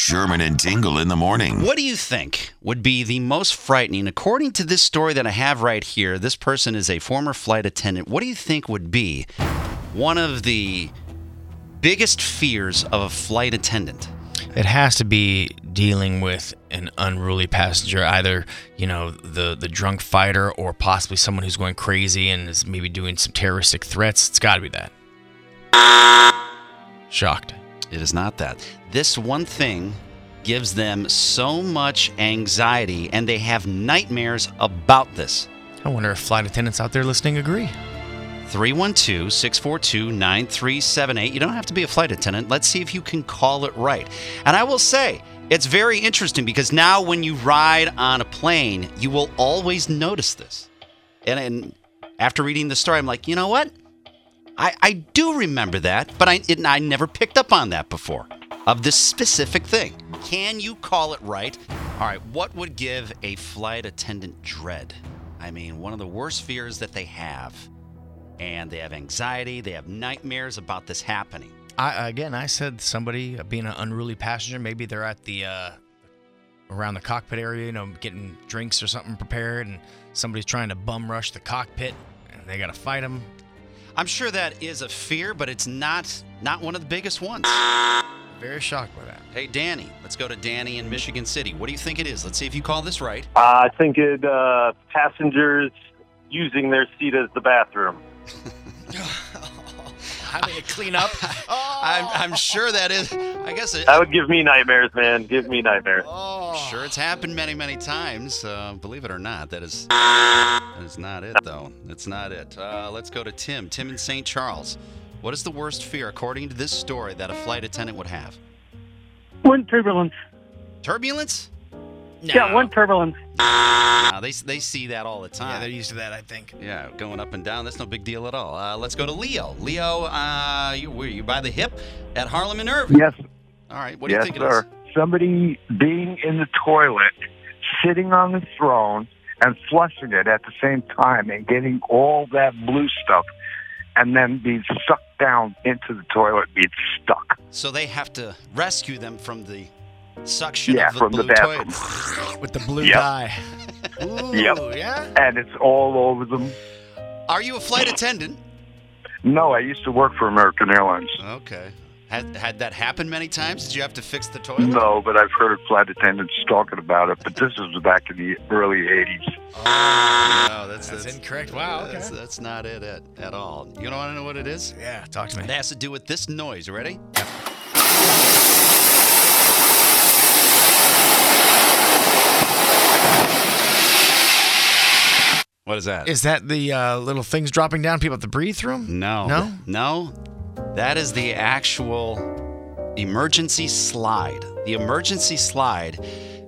Sherman and Tingle in the morning. What do you think would be the most frightening? According to this story that I have right here, this person is a former flight attendant. What do you think would be one of the biggest fears of a flight attendant? It has to be dealing with an unruly passenger, either you know the the drunk fighter or possibly someone who's going crazy and is maybe doing some terroristic threats. It's got to be that. Shocked. It is not that. This one thing gives them so much anxiety and they have nightmares about this. I wonder if flight attendants out there listening agree. 312 642 9378. You don't have to be a flight attendant. Let's see if you can call it right. And I will say, it's very interesting because now when you ride on a plane, you will always notice this. And, and after reading the story, I'm like, you know what? I, I do remember that, but I, it, I never picked up on that before of this specific thing. Can you call it right? All right, what would give a flight attendant dread? I mean, one of the worst fears that they have, and they have anxiety, they have nightmares about this happening. I again, I said somebody uh, being an unruly passenger. Maybe they're at the uh, around the cockpit area, you know, getting drinks or something prepared, and somebody's trying to bum rush the cockpit, and they got to fight them. I'm sure that is a fear, but it's not not one of the biggest ones. Very shocked by that. Hey, Danny, let's go to Danny in Michigan City. What do you think it is? Let's see if you call this right. Uh, I think it uh, passengers using their seat as the bathroom. Having to clean up. I'm, I'm sure that is. I guess it, That would give me nightmares, man. Give me nightmares. Sure, it's happened many, many times. Uh, believe it or not, that is that is not it, though. That's not it. Uh, let's go to Tim. Tim in St. Charles. What is the worst fear, according to this story, that a flight attendant would have? Wind turbulence. Turbulence? No. Yeah, wind turbulence. Uh, they they see that all the time. Yeah, they're used to that, I think. Yeah, going up and down. That's no big deal at all. Uh, let's go to Leo. Leo, uh, you were you by the hip at Harlem and Irving? Yes, All right. What do you think it sir. is? Somebody being in the toilet, sitting on the throne, and flushing it at the same time, and getting all that blue stuff, and then being sucked down into the toilet, being stuck. So they have to rescue them from the suction Yeah, of the from the blue bathroom. toilet. With the blue Yep. dye. Ooh, Yep. yeah. And it's all over them. Are you a flight attendant? No, I used to work for American Airlines. Okay. Had had that happened many times? Did you have to fix the toilet? No, but I've heard flight attendants talking about it. But this was back in the early '80s. Oh, no, that's, That's that's incorrect. Wow, okay. That's, that's not it at, at all. You don't want to know what it is? Yeah, talk to me. It has to do with this noise. You ready? What is that? Is that the uh, little things dropping down? People have to breathe through 'em? No. No? No. That is the actual emergency slide. The emergency slide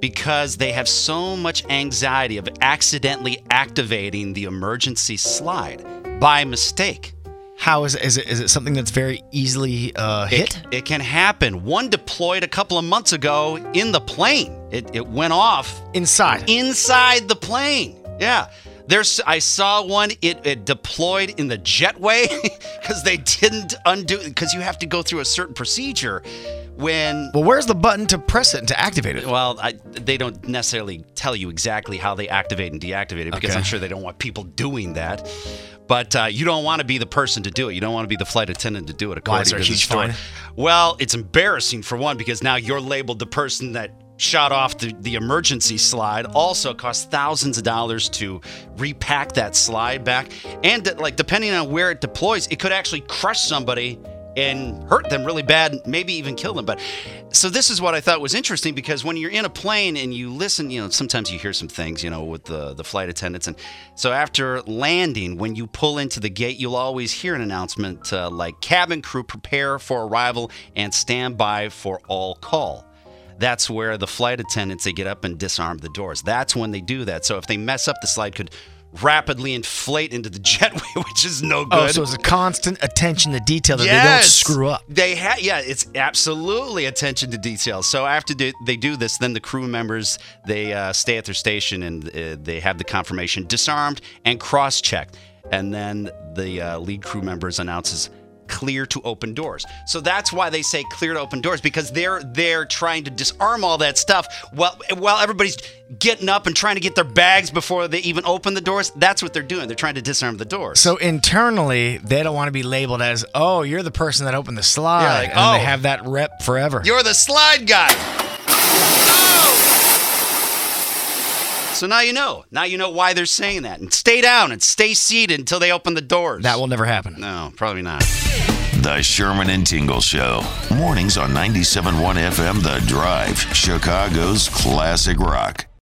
because they have so much anxiety of accidentally activating the emergency slide by mistake. How is it? Is it, is it something that's very easily uh, hit? It, it can happen. One deployed a couple of months ago in the plane. It, it went off Inside. inside the plane. Yeah. There's, I saw one. It, it deployed in the jetway because they didn't undo because you have to go through a certain procedure when. Well, where's the button to press it and to activate it? Well, I, they don't necessarily tell you exactly how they activate and deactivate it because Okay. I'm sure they don't want people doing that. But uh, you don't want to be the person to do it. You don't want to be the flight attendant to do it. Why, According is there to a huge story. fine? Well, it's embarrassing for one because now you're labeled the person that shot off the, the emergency slide. Also costs thousands of dollars to repack that slide back. And like depending on where it deploys, it could actually crush somebody and hurt them really bad, maybe even kill them. But so this is what I thought was interesting because when you're in a plane and you listen, you know, sometimes you hear some things, you know, with the the flight attendants, and so after landing, when you pull into the gate, you'll always hear an announcement uh, like "Cabin crew, prepare for arrival and stand by for all call." That's where the flight attendants they get up and disarm the doors. That's when they do that. So if they mess up, the slide could rapidly inflate into the jetway, which is no good. Oh, so it's a constant attention to detail that they don't screw up. They have, yeah, it's absolutely attention to detail. So after they, they do this, then the crew members they uh, stay at their station and uh, they have the confirmation disarmed and cross-checked, and then the uh, lead crew members announces clear to open doors. So that's why they say clear to open doors because they're they're trying to disarm all that stuff while while everybody's getting up and trying to get their bags before they even open the doors. That's what they're doing. They're trying to disarm the doors. So internally, they don't want to be labeled as, "Oh, you're the person that opened the slide," Yeah, like, and "Oh, they have that rep forever. You're the slide guy. So now you know. Now you know why they're saying that. And stay down and stay seated until they open the doors. that will never happen. No, probably not. The Sherman and Tingle Show. Mornings on 97.1 FM The Drive, Chicago's classic rock.